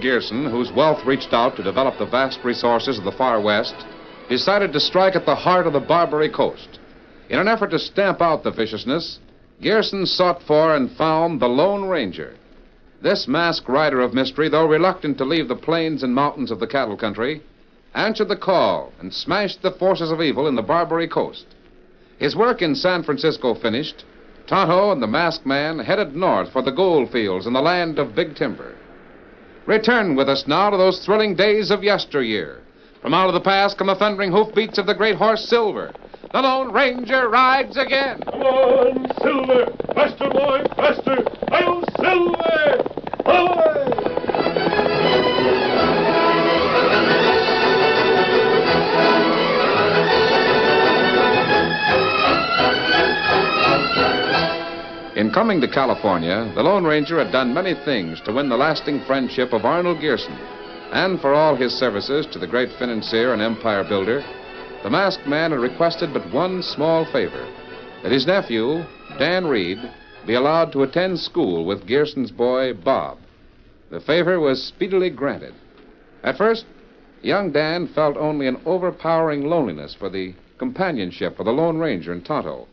Gearson, whose wealth reached out to develop the vast resources of the far west, decided to strike at the heart of the Barbary Coast. In an effort to stamp out the viciousness, Gearson sought for and found the Lone Ranger. This masked rider of mystery, though reluctant to leave the plains and mountains of the cattle country, answered the call and smashed the forces of evil in the Barbary Coast. His work in San Francisco finished, Tonto and the masked man headed north for the gold fields and the land of big timber. Return with us now to those thrilling days of yesteryear. From out of the past come the thundering hoofbeats of the great horse Silver. The Lone Ranger rides again. Come on, Silver! Faster, boy, faster! Hail Silver! Away! In coming to California, the Lone Ranger had done many things to win the lasting friendship of Arnold Gearson. And for all his services to the great financier and empire builder, the masked man had requested but one small favor that his nephew, Dan Reid, be allowed to attend school with Gearson's boy, Bob. The favor was speedily granted. At first, young Dan felt only an overpowering loneliness for the companionship of the Lone Ranger and Tonto.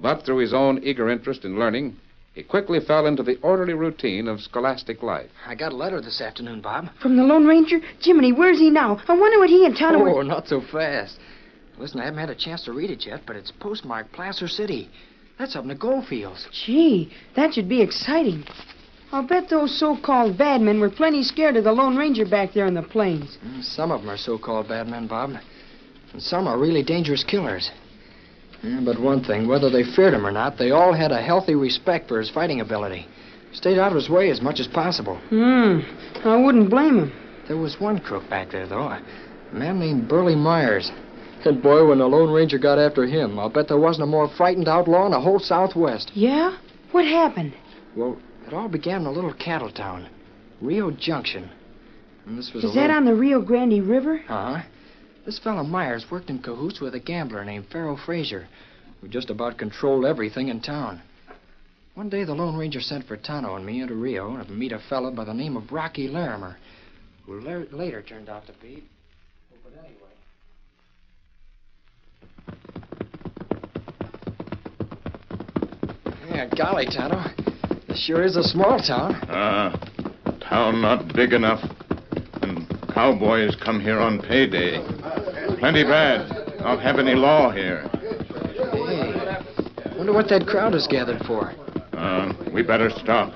But through his own eager interest in learning, he quickly fell into the orderly routine of scholastic life. I got a letter this afternoon, Bob. From the Lone Ranger? Jiminy, where's he now? I wonder what he and Tonto were... Oh, were... not so fast. Listen, I haven't had a chance to read it yet, but it's postmarked Placer City. That's up in the goldfields. Gee, that should be exciting. I'll bet those so-called bad men were plenty scared of the Lone Ranger back there in the plains. Mm, Some of them are so-called bad men, Bob. And some are really dangerous killers. Yeah, but one thing, whether they feared him or not, they all had a healthy respect for his fighting ability. Stayed out of his way as much as possible. Hmm, I wouldn't blame him. There was one crook back there, though. A man named Burley Myers. And boy, when the Lone Ranger got after him, I'll bet there wasn't a more frightened outlaw in the whole Southwest. Yeah? What happened? Well, it all began in a little cattle town, Rio Junction. And this was Is that little... on the Rio Grande River? Uh-huh. This fellow Myers worked in cahoots with a gambler named Pharaoh Frazier, who just about controlled everything in town. One day the Lone Ranger sent for Tonto and me into Rio to meet a fellow by the name of Rocky Larimer, who la- later turned out to be. oh, But anyway. Yeah, golly, Tonto. This sure is a small town. Ah, town not big enough. And cowboys come here on payday. Plenty bad. Don't have any law here. Hey, wonder what that crowd is gathered for. Uh, we better stop.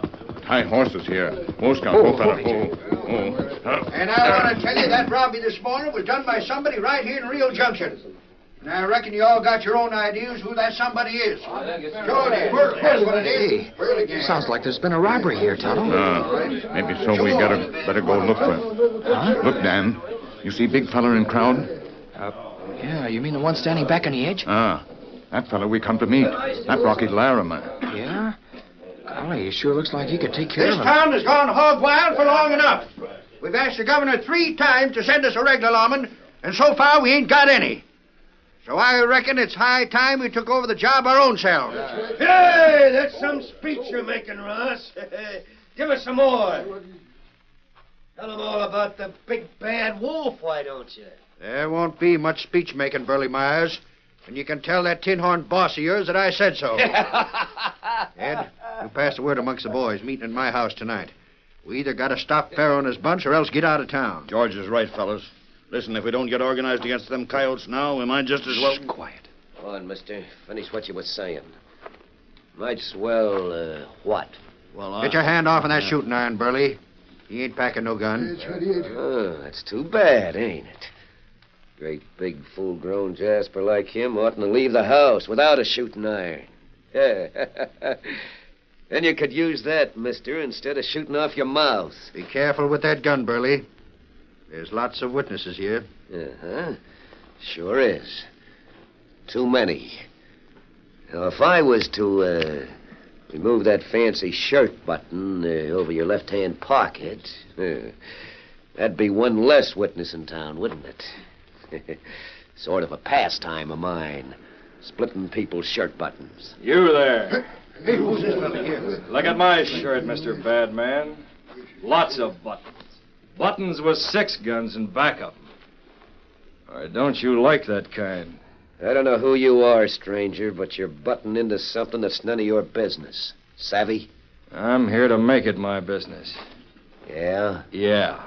Tie horses here. Scout, Oh, fella, oh. oh, oh. Uh, And I want to tell you that robbery this morning was done by somebody right here in Rio Junction. And I reckon you all got your own ideas who that somebody is. Sure it is. That's what it is. Hey, Burley sounds like there's been a robbery here, Tonto. uh, maybe so. We gotta better go look for him. Look, Dan. You see big fella in crowd? Yeah, you mean the one standing back on the edge? Ah, that fellow we come to meet. That Rocky Larimer. Yeah? Golly, he sure looks like he could take care This of him. This town has gone hog wild for long enough. We've asked the governor three times to send us a regular lawman, and so far we ain't got any. So I reckon it's high time we took over the job our own selves. Hey, that's some speech you're making, Ross. Give us some more. Tell them all about the big bad wolf, why don't you? There won't be much speech making, Burley Myers. And you can tell that tin horn boss of yours that I said so. Ed, you pass the word amongst the boys meeting in my house tonight. We either got to stop Farrow and his bunch or else get out of town. George is right, fellas. Listen, if we don't get organized against them coyotes now, we might just as well. Be quiet. Go on, mister. Finish what you were saying. Might as well, uh, what? Well, I... Get your hand off on that shooting iron, Burley. He ain't packing no gun. Oh, that's too bad, ain't it? Great big full grown Jasper like him oughtn't to leave the house without a shooting iron. Yeah. then you could use that, mister, instead of shooting off your mouth. Be careful with that gun, Burley. There's lots of witnesses here. Uh-huh. Sure is. Too many. Now, if I was to, uh, remove that fancy shirt button uh, over your left-hand pocket, uh, that'd be one less witness in town, wouldn't it? sort of a pastime of mine, splitting people's shirt buttons. You there. Hey, who's this fella here? Look at my shirt, Mr. Badman. Lots of buttons. Buttons with six guns in back of 'em. Or don't you like that kind? I don't know who you are, stranger, but you're butting into something that's none of your business. Savvy? I'm here to make it my business. Yeah? Yeah.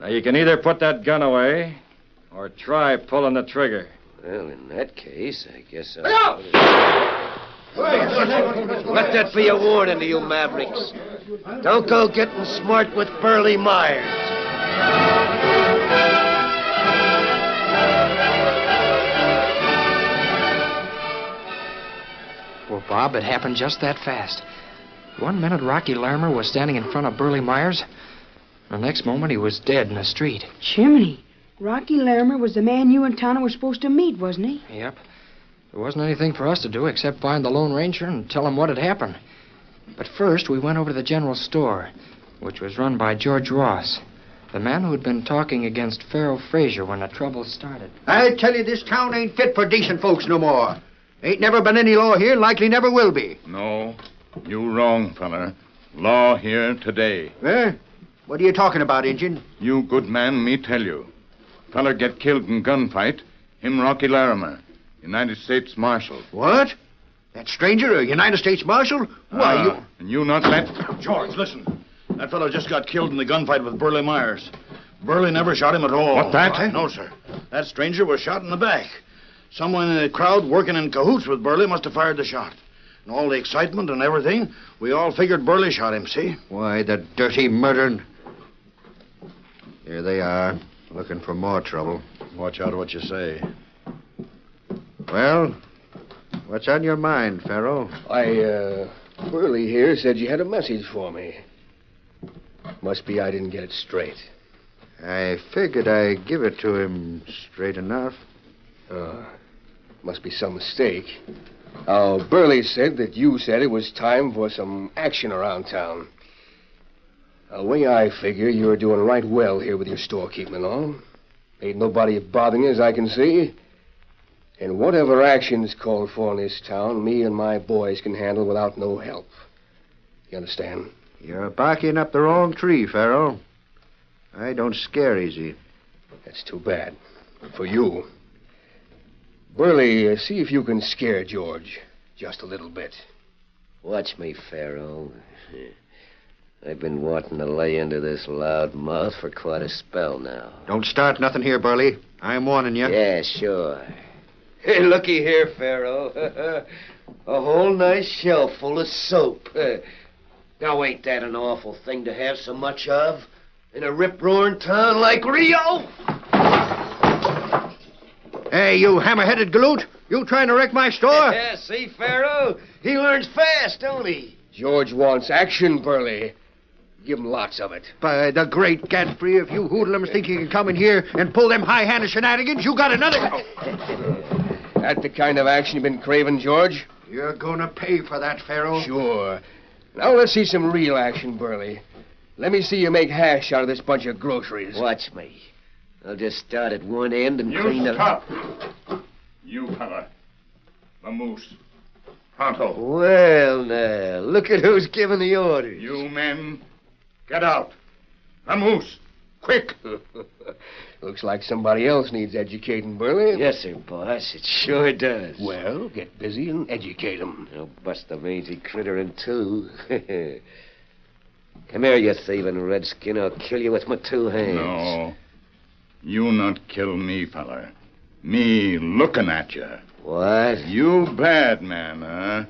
Now, you can either put that gun away or try pulling the trigger. Well, in that case, I guess I'll... Let that be a warning to you mavericks. Don't go getting smart with Burley Myers. Well, Bob, it happened just that fast. One minute, Rocky Larimer was standing in front of Burley Myers. The next moment, he was dead in the street. Chimney. Rocky Larimer was the man you and Tonto were supposed to meet, wasn't he? Yep. There wasn't anything for us to do except find the Lone Ranger and tell him what had happened. But first, we went over to the general store, which was run by George Ross, the man who had been talking against Pharaoh Frazier when the trouble started. I tell you, this town ain't fit for decent folks no more. Ain't never been any law here, and likely never will be. No, you wrong, fella. Law here today. Eh? What are you talking about, Injun? You good man, me tell you. Feller get killed in gunfight. Him Rocky Larimer, United States Marshal. What? That stranger, a United States Marshal? Why, Ah, you... And you not let... George, listen. That fellow just got killed in the gunfight with Burley Myers. Burley never shot him at all. What, that? No, sir. That stranger was shot in the back. Someone in the crowd working in cahoots with Burley must have fired the shot. And all the excitement and everything, we all figured Burley shot him, see? Why, the dirty murdering... Here they are, looking for more trouble. Watch out what you say. Well, what's on your mind, Pharaoh? I, uh, Burley here said you had a message for me. Must be I didn't get it straight. I figured I'd give it to him straight enough. Uh, must be some mistake. Oh, Burley said that you said it was time for some action around town. The way I figure, you're doing right well here with your storekeeping and all. Ain't nobody bothering you, as I can see. And whatever action's called for in this town, me and my boys can handle without no help. You understand? You're barking up the wrong tree, Pharaoh. I don't scare easy. That's too bad. For you. Burley, uh, see if you can scare George just a little bit. Watch me, Pharaoh. I've been wanting to lay into this loud mouth for quite a spell now. Don't start nothing here, Burley. I'm warning you. Yeah, sure. Hey, looky here, Pharaoh. a whole nice shelf full of soap. now, ain't that an awful thing to have so much of? In a rip-roaring town like Rio? Hey, you hammer-headed galoot. You trying to wreck my store? yeah, see, Pharaoh? He learns fast, don't he? George wants action, Burley. Give him lots of it. By the great Gatsby, if you hoodlums think you can come in here and pull them high-handed shenanigans, you got another... Oh. That the kind of action you've been craving, George? You're gonna pay for that, Pharaoh. Sure. Now let's see some real action, Burley. Let me see you make hash out of this bunch of groceries. Watch me. I'll just start at one end and You clean the... stop. You fella. The moose. Pronto. Well, now, look at who's giving the orders. You men, get out. The moose. Quick. Looks like somebody else needs educating, Burley. Yes, sir, boss. It sure does. Well, get busy and educate 'em. I'll bust the mangy critter in two. Come here, you thieving redskin. I'll kill you with my two hands. No. You not kill me, feller. Me looking at you. What? You bad man, huh?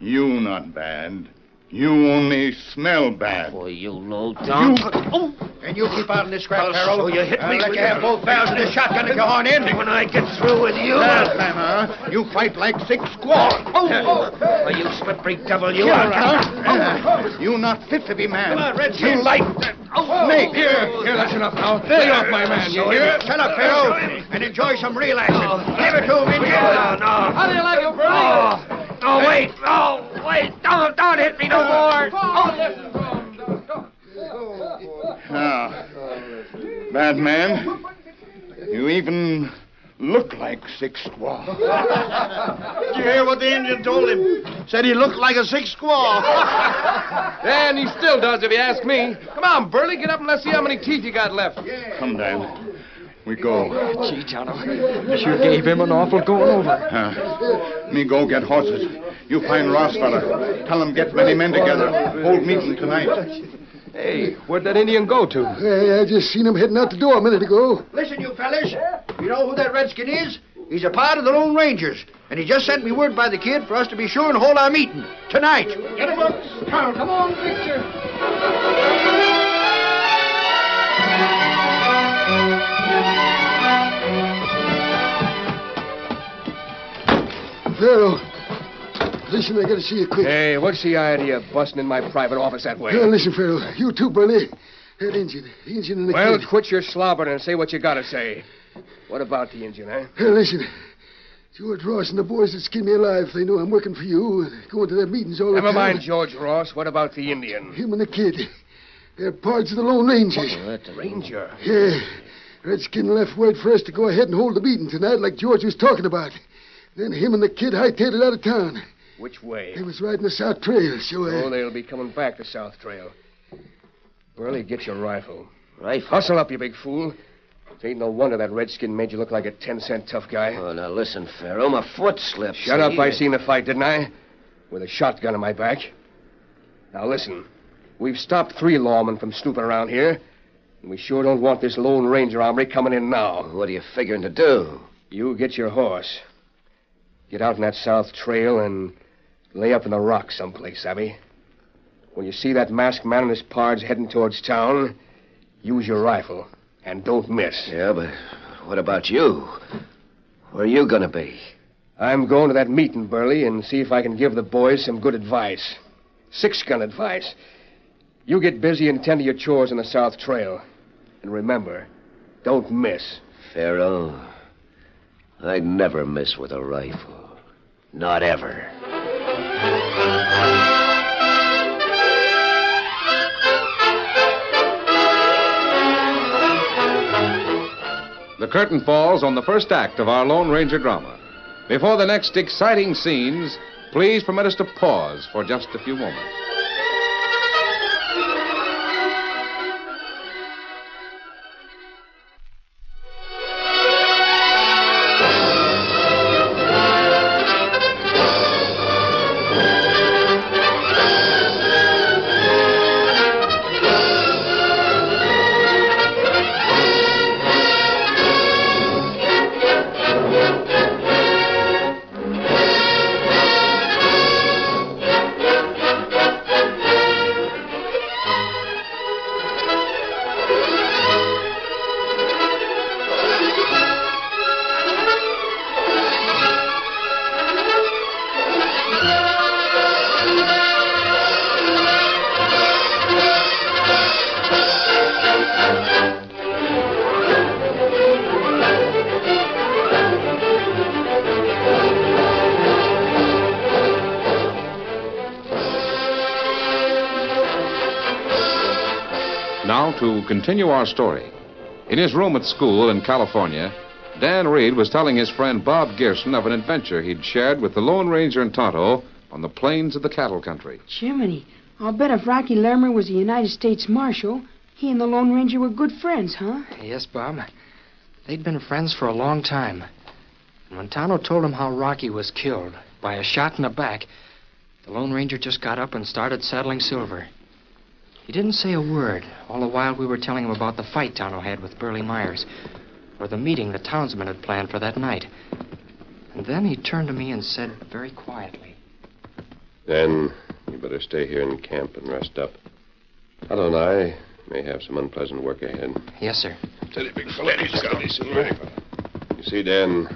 You not bad. You only smell bad. Boy, you low down. Oh, and you keep out in this scrap, I'll Pharaoh. show you hit I'll me let with you have both barrels of this shotgun if you horn in. When I get through with you. Last time, huh? You fight like six squaws. Oh, oh. Why, you slippery devil, you. Get around. Uh, you not fit to be man. Come on, Redskin. You like snake. Here, Here, that's enough now. Lay off my man, you hear? Shut up, Pharaoh, and enjoy some real action. Give it to him, Indian. No, no. How do you like it, Burley? Oh, no, wait. Oh, wait. Don't, don't hit me no more. Ah, bad man. You even look like six squaw. Did you hear what the Indian told him? Said he looked like a sick squaw. And he still does, if you ask me. Come on, Burley, get up and let's see how many teeth you got left. Come, Dan. We go. Gee, Tonto, you sure gave him an awful going over. Uh, me go get horses. You find Ross fella. Tell him get many men together. Hold meeting tonight. Hey, where'd that Indian go to? Hey, I just seen him heading out the door a minute ago. Listen, you fellas. You know who that redskin is? He's a part of the Lone Rangers. And he just sent me word by the kid for us to be sure and hold our meeting. Tonight. Get him up. Come on, Victor. Pharaoh, listen, I gotta see you quick. Hey, what's the idea of busting in my private office that way? Uh, listen, Pharaoh, you too, Burley. That engine, the engine and the Well, kid. quit your slobbering and say what you gotta say. What about the engine, eh? Uh, listen, George Ross and the boys that skin me alive, if they know I'm working for you and going to their meetings all the time. Never mind George Ross. What about the Indian? Him and the kid. They're parts of the Lone Rangers. Ranger. Yeah. Redskin left word for us to go ahead and hold the meeting tonight like George was talking about. Then him and the kid hightailed it out of town. Which way? They was riding the South Trail, sure. Oh, they'll be coming back the South Trail. Burley, get your rifle. Rifle? Hustle up, you big fool. It ain't no wonder that redskin made you look like a ten-cent tough guy. Oh, now listen, Pharaoh. My foot slipped. Shut up. I seen the fight, didn't I? With a shotgun in my back. Now listen, we've stopped three lawmen from snooping around here, and we sure don't want this Lone Ranger armory coming in now. What are you figuring to do? You get your horse. Get out on that south trail and lay up in the rock someplace, Abby. When you see that masked man and his pards heading towards town, use your rifle and don't miss. Yeah, but what about you? Where are you gonna be? I'm going to that meeting, Burley, and see if I can give the boys some good advice. Six gun advice. You get busy and tend to your chores on the South Trail. And remember, don't miss. Pharaoh, I'd never miss with a rifle. Not ever. The curtain falls on the first act of our Lone Ranger drama. Before the next exciting scenes, please permit us to pause for just a few moments. To continue our story. In his room at school in California, Dan Reid was telling his friend Bob Gerson of an adventure he'd shared with the Lone Ranger and Tonto on the plains of the cattle country. Jiminy, I'll bet if Rocky Larimer was a United States Marshal, he and the Lone Ranger were good friends, huh? Yes, Bob. They'd been friends for a long time. And when Tonto told him how Rocky was killed by a shot in the back, the Lone Ranger just got up and started saddling Silver. He didn't say a word, all the while we were telling him about the fight Tonto had with Burley Myers, or the meeting the townsmen had planned for that night. And then he turned to me and said very quietly, Then you better stay here in camp and rest up. Otto and I may have some unpleasant work ahead. Yes, sir. Steady, big fella. Steady, Silver. You see, Dan,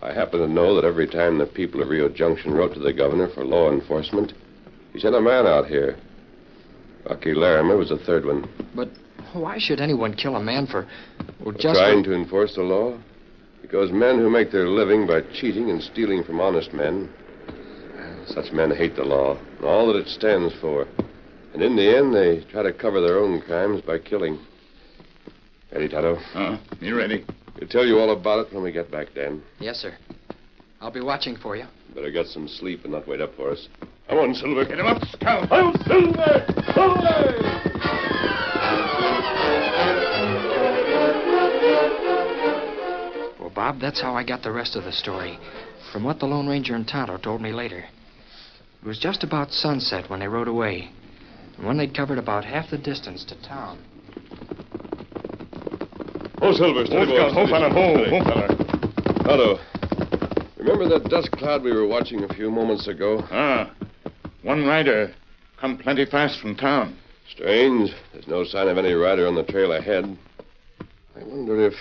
I happen to know that every time the people of Rio Junction wrote to the governor for law enforcement, he sent a man out here. Rocky Larimer was the third one. But why should anyone kill a man for, well, just Trying for- to enforce the law? Because men who make their living by cheating and stealing from honest men, such men hate the law and all that it stands for. And in the end, they try to cover their own crimes by killing. Ready, Tonto? Uh, you ready? We'll tell you all about it when we get back, Dan. Yes, sir. I'll be watching for you. Better get some sleep and not wait up for us. Come on, Silver. Get him up, Scout. I'm Silver! Well, Bob, that's how I got the rest of the story. From what the Lone Ranger and Tonto told me later. It was just about sunset when they rode away. And when they'd covered about half the distance to town. Oh, Silver, steady, Oh, Scout. boy, Oh, fella. Oh, steady. oh, fella. Tonto, remember that dust cloud we were watching a few moments ago? Ah, one rider come plenty fast from town. Strange. There's no sign of any rider on the trail ahead. I wonder if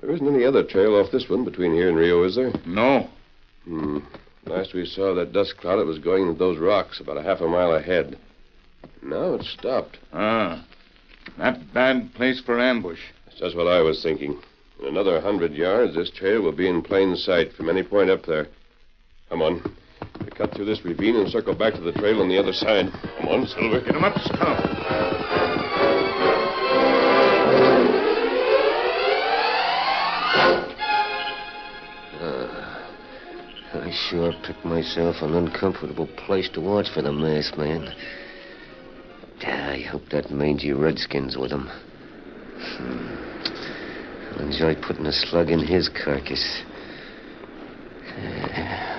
there isn't any other trail off this one between here and Rio, is there? No. Hmm. Last we saw that dust cloud, it was going those rocks about a half a mile ahead. Now it's stopped. Ah, that bad place for ambush. That's just what I was thinking. In another hundred yards, this trail will be in plain sight from any point up there. Come on. We cut through this ravine and circle back to the trail on the other side. Come on, Silver. Get him up, Scout. I sure picked myself an uncomfortable place to watch for the masked man. I hope that mangy redskin's with him. Hmm. I'll enjoy putting a slug in his carcass. Uh,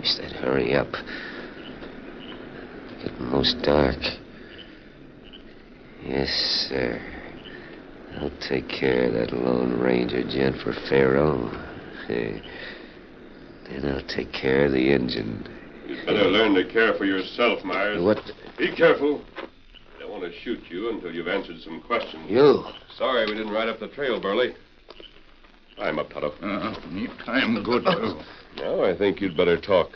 wish they'd hurry up. Getting most dark. Yes, sir. I'll take care of that Lone Ranger gent for Pharaoh. Eh, Then I'll take care of the engine. You'd better learn to care for yourself, Myers. What? Be careful. I don't want to shoot you until you've answered some questions. You? Sorry we didn't ride up the trail, Burley. I'm up, Tonto. Uh, neat time, good. Too. Now I think you'd better talk.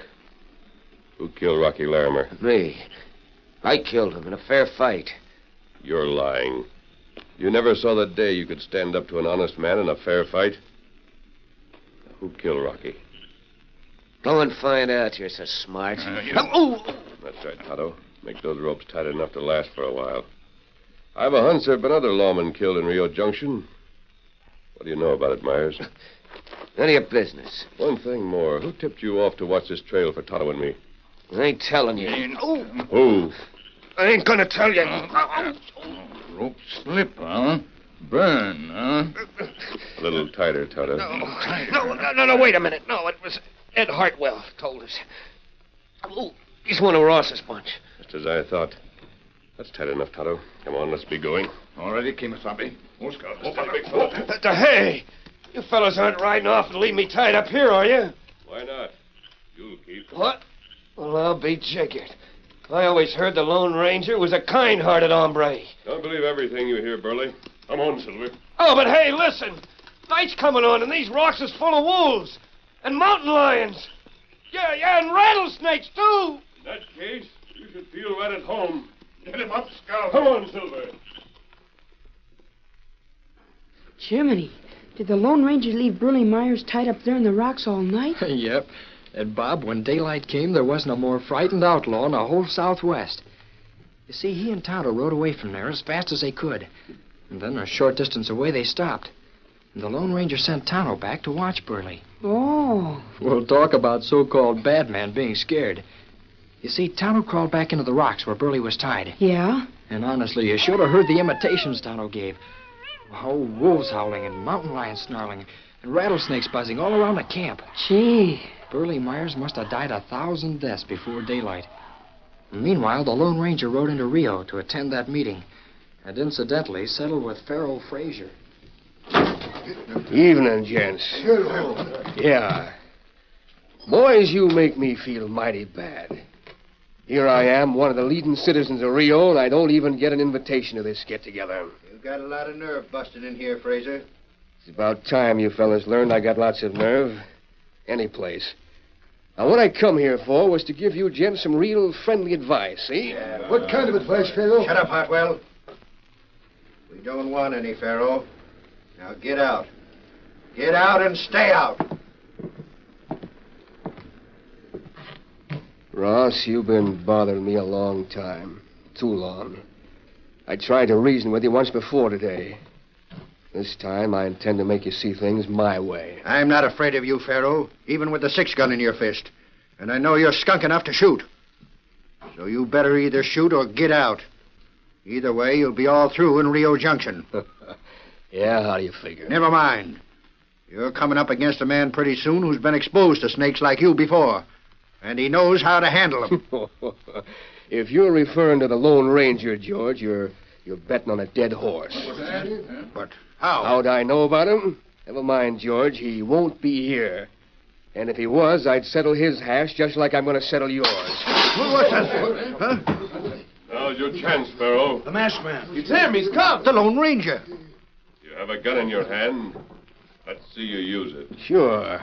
Who killed Rocky Larimer? Me. I killed him in a fair fight. You're lying. You never saw the day you could stand up to an honest man in a fair fight. Who killed Rocky? Go and find out. You're so smart. Uh, you- Oh! That's right, Tonto. Make those ropes tight enough to last for a while. I've a hunch there have been other lawmen killed in Rio Junction. What do you know about it, Myers? None of your business. One thing more. Who tipped you off to watch this trail for Tonto and me? I ain't telling you. Oh, Who? I ain't gonna tell you. Rope slip, huh? Burn, huh? A little tighter, Tonto. No, no, no, no, wait a minute. No, it was Ed Hartwell told us. Oh, he's one of Ross's bunch. Just as I thought. That's tight enough, Tonto. Come on, let's be going. All ready, Kimasabi? Oh, Scout. Oh, big fella. Uh, hey, you fellows aren't riding off and leave me tied up here, are you? Why not? You'll keep. What? Well, I'll be jiggered. I always heard the Lone Ranger was a kind-hearted hombre. Don't believe everything you hear, Burley. Come on, Silver. Oh, but hey, listen. Night's coming on, and these rocks is full of wolves. And mountain lions. Yeah, yeah, and rattlesnakes, too. In that case, you should feel right at home. Get him up, Scout. Come on, Silver. Jiminy, did the Lone Ranger leave Burley Myers tied up there in the rocks all night? yep. And Bob, when daylight came, there wasn't a more frightened outlaw in the whole Southwest. You see, he and Tonto rode away from there as fast as they could. And then a short distance away, they stopped. And the Lone Ranger sent Tonto back to watch Burley. Oh. We'll talk about so-called bad man being scared. You see, Tonto crawled back into the rocks where Burley was tied. Yeah? And honestly, you should have heard the imitations Tonto gave. Oh, wolves howling and mountain lions snarling and rattlesnakes buzzing all around the camp. Gee. Burley Myers must have died a thousand deaths before daylight. Meanwhile, the Lone Ranger rode into Rio to attend that meeting and incidentally settled with Farrell Frazier. Evening, gents. Yeah. Boys, you make me feel mighty bad. Here I am, one of the leading citizens of Rio, and I don't even get an invitation to this get together. You've got a lot of nerve busting in here, Fraser. It's about time you fellas learned I got lots of nerve. Any place. Now, what I come here for was to give you gents some real friendly advice, see? What kind of advice, Pharaoh? Shut up, Hartwell. We don't want any, Pharaoh. Now get out. Get out and stay out. Ross, you've been bothering me a long time. Too long. I tried to reason with you once before today. This time I intend to make you see things my way. I'm not afraid of you, Pharaoh, even with the six gun in your fist. And I know you're skunk enough to shoot. So you better either shoot or get out. Either way, you'll be all through in Rio Junction. yeah, how do you figure? Never mind. You're coming up against a man pretty soon who's been exposed to snakes like you before. And he knows how to handle them. if you're referring to the Lone Ranger, George, you're you're betting on a dead horse. But how? How'd I know about him? Never mind, George. He won't be here. And if he was, I'd settle his hash just like I'm going to settle yours. What's that? Huh? Now's your chance, Pharaoh. The masked man. It's him. He's come. The Lone Ranger. You have a gun in your hand. Let's see you use it. Sure.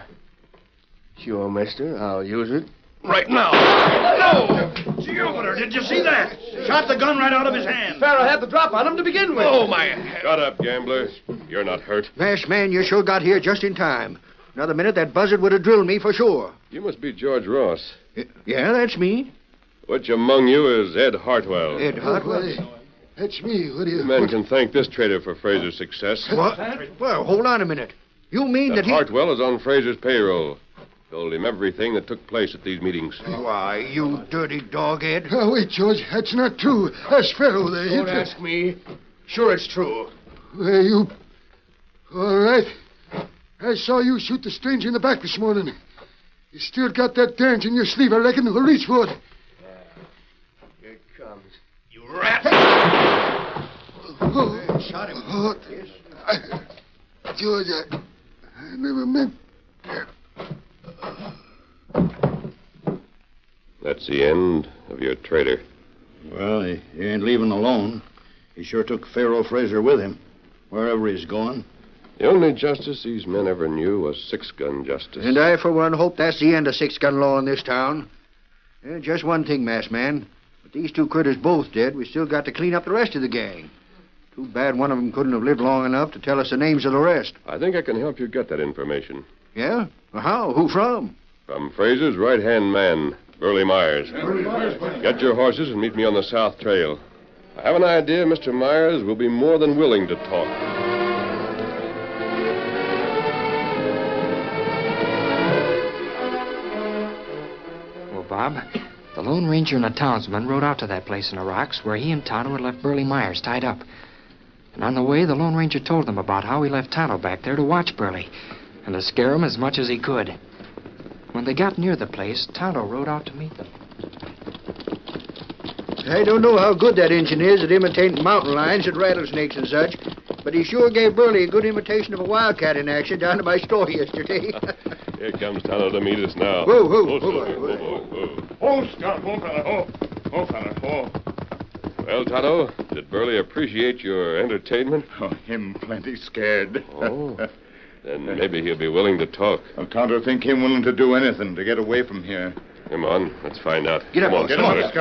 Sure, mister. I'll use it. Right now. No! Jupiter, did you see that? Shot the gun right out of his hand. Pharaoh had the drop on him to begin with. Oh, my. Shut up, gambler. You're not hurt. Masked man, you sure got here just in time. Another minute, that buzzard would have drilled me for sure. You must be George Ross. Yeah, that's me. Which among you is Ed Hartwell? Ed Hartwell. That's me. What do you... You men can thank this traitor for Fraser's success. What? Well, hold on a minute. You mean that, That he... Hartwell is on Fraser's payroll. Told him everything that took place at these meetings. Why, you dirty dog, Ed. Oh, wait, George. That's not true. That's Pharaoh there. Don't ask me. Sure, it's true. Well, you... All right. I saw you shoot the stranger in the back this morning. You still got that dance in your sleeve, I reckon. We'll reach for it. Here it comes. You rat. Oh, Shot him. oh, I, George, I, I never meant... That's the end of your traitor. Well, he, he ain't leaving alone. He sure took Pharaoh Fraser with him, wherever he's going. The only justice these men ever knew was six gun justice. And I, for one, hope that's the end of six-gun law in this town. Eh, just one thing, masked man. With these two critters both dead, we still got to clean up the rest of the gang. Too bad one of them couldn't have lived long enough to tell us the names of the rest. I think I can help you get that information. Yeah? How? Who from? From Fraser's right hand man, Burley Myers. Get your horses and meet me on the South Trail. I have an idea Mr. Myers will be more than willing to talk. Well, Bob, the Lone Ranger and a townsman rode out to that place in the rocks where he and Tonto had left Burley Myers tied up. And on the way, the Lone Ranger told them about how he left Tonto back there to watch Burley and to scare him as much as he could. When they got near the place, Tonto rode out to meet them. I don't know how good that engine is at imitating mountain lions and rattlesnakes and such, but he sure gave Burley a good imitation of a wildcat in action down to my store yesterday. Here comes Tonto to meet us now. Whoa, whoa, Oh, whoa, Silver, whoa. whoa, whoa. Oh, Scout, oh, fella, oh. Oh, fella, oh. Well, Tonto, did Burley appreciate your entertainment? Oh, him plenty scared. Oh. Then maybe he'll be willing to talk. I can't think him willing to do anything to get away from here. Come on, let's find out. Get up, Come on, get whoa there.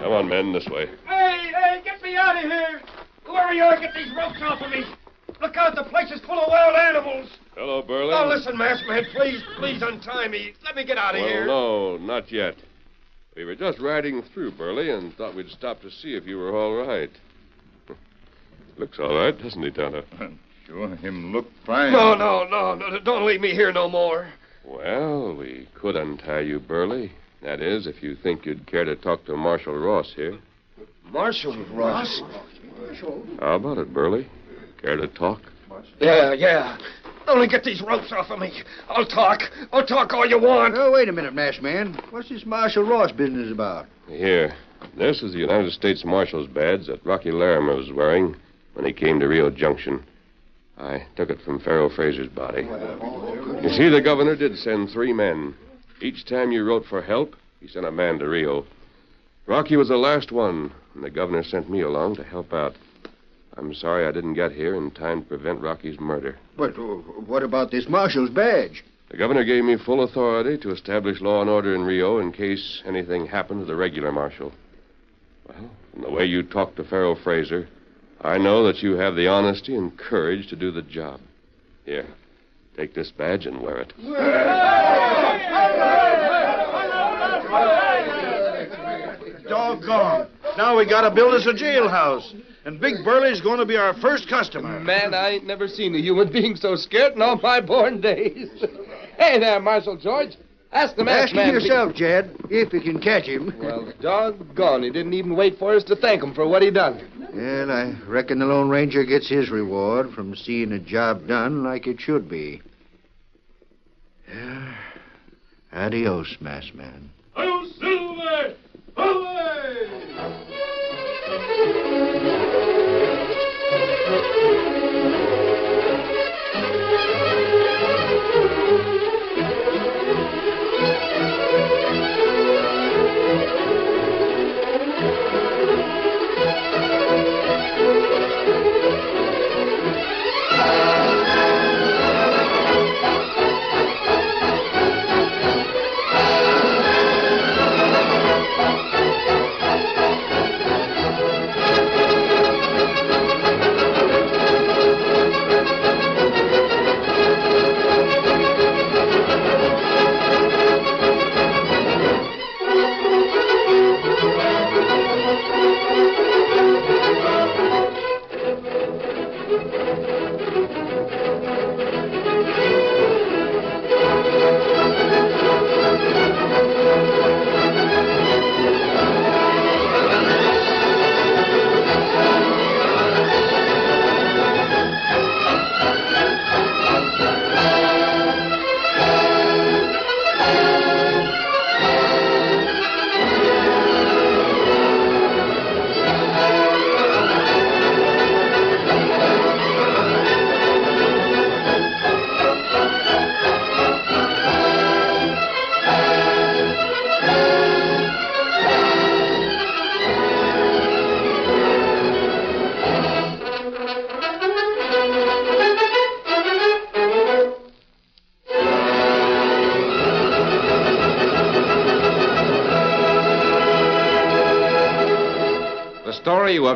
Come on, men, this way. Hey, hey, get me out of here! Who are wherever you are, get these ropes off of me. Look out, the place is full of wild animals. Hello, Burley. Oh, listen, masked man, please, please untie me. Let me get out of well, here. no, not yet. We were just riding through, Burley, and thought we'd stop to see if you were all right. Looks all right, doesn't he, Tonto? Sure, him look fine. No, no, no, no, don't leave me here no more. Well, we could untie you, Burley. That is, if you think you'd care to talk to Marshal Ross here. Marshal Ross? Marshal? How about it, Burley? Care to talk? Yeah, yeah. Only get these ropes off of me. I'll talk. I'll talk all you want. Oh, wait a minute, masked man. What's this Marshal Ross business about? Here. This is the United States Marshal's badge that Rocky Larimer was wearing when he came to Rio Junction. I took it from Pharaoh Fraser's body. You see, the governor did send three men. Each time you wrote for help, he sent a man to Rio. Rocky was the last one, and the governor sent me along to help out. I'm sorry I didn't get here in time to prevent Rocky's murder. But uh, what about this Marshal's badge? The governor gave me full authority to establish law and order in Rio in case anything happened to the regular marshal. Well, from the way you talked to Pharaoh Fraser, I know that you have the honesty and courage to do the job. Here, take this badge and wear it. Doggone. Now we gotta build us a jailhouse. And Big Burley's going to be our first customer. Man, I ain't never seen a human being so scared in all my born days. hey there, Marshal George. Ask the masked Ask man. him yourself, Jed, if you can catch him. Well, doggone, he didn't even wait for us to thank him for what he done. Well, I reckon the Lone Ranger gets his reward from seeing a job done like it should be. Yeah. Adios, masked man. Oh, Silver! Away! The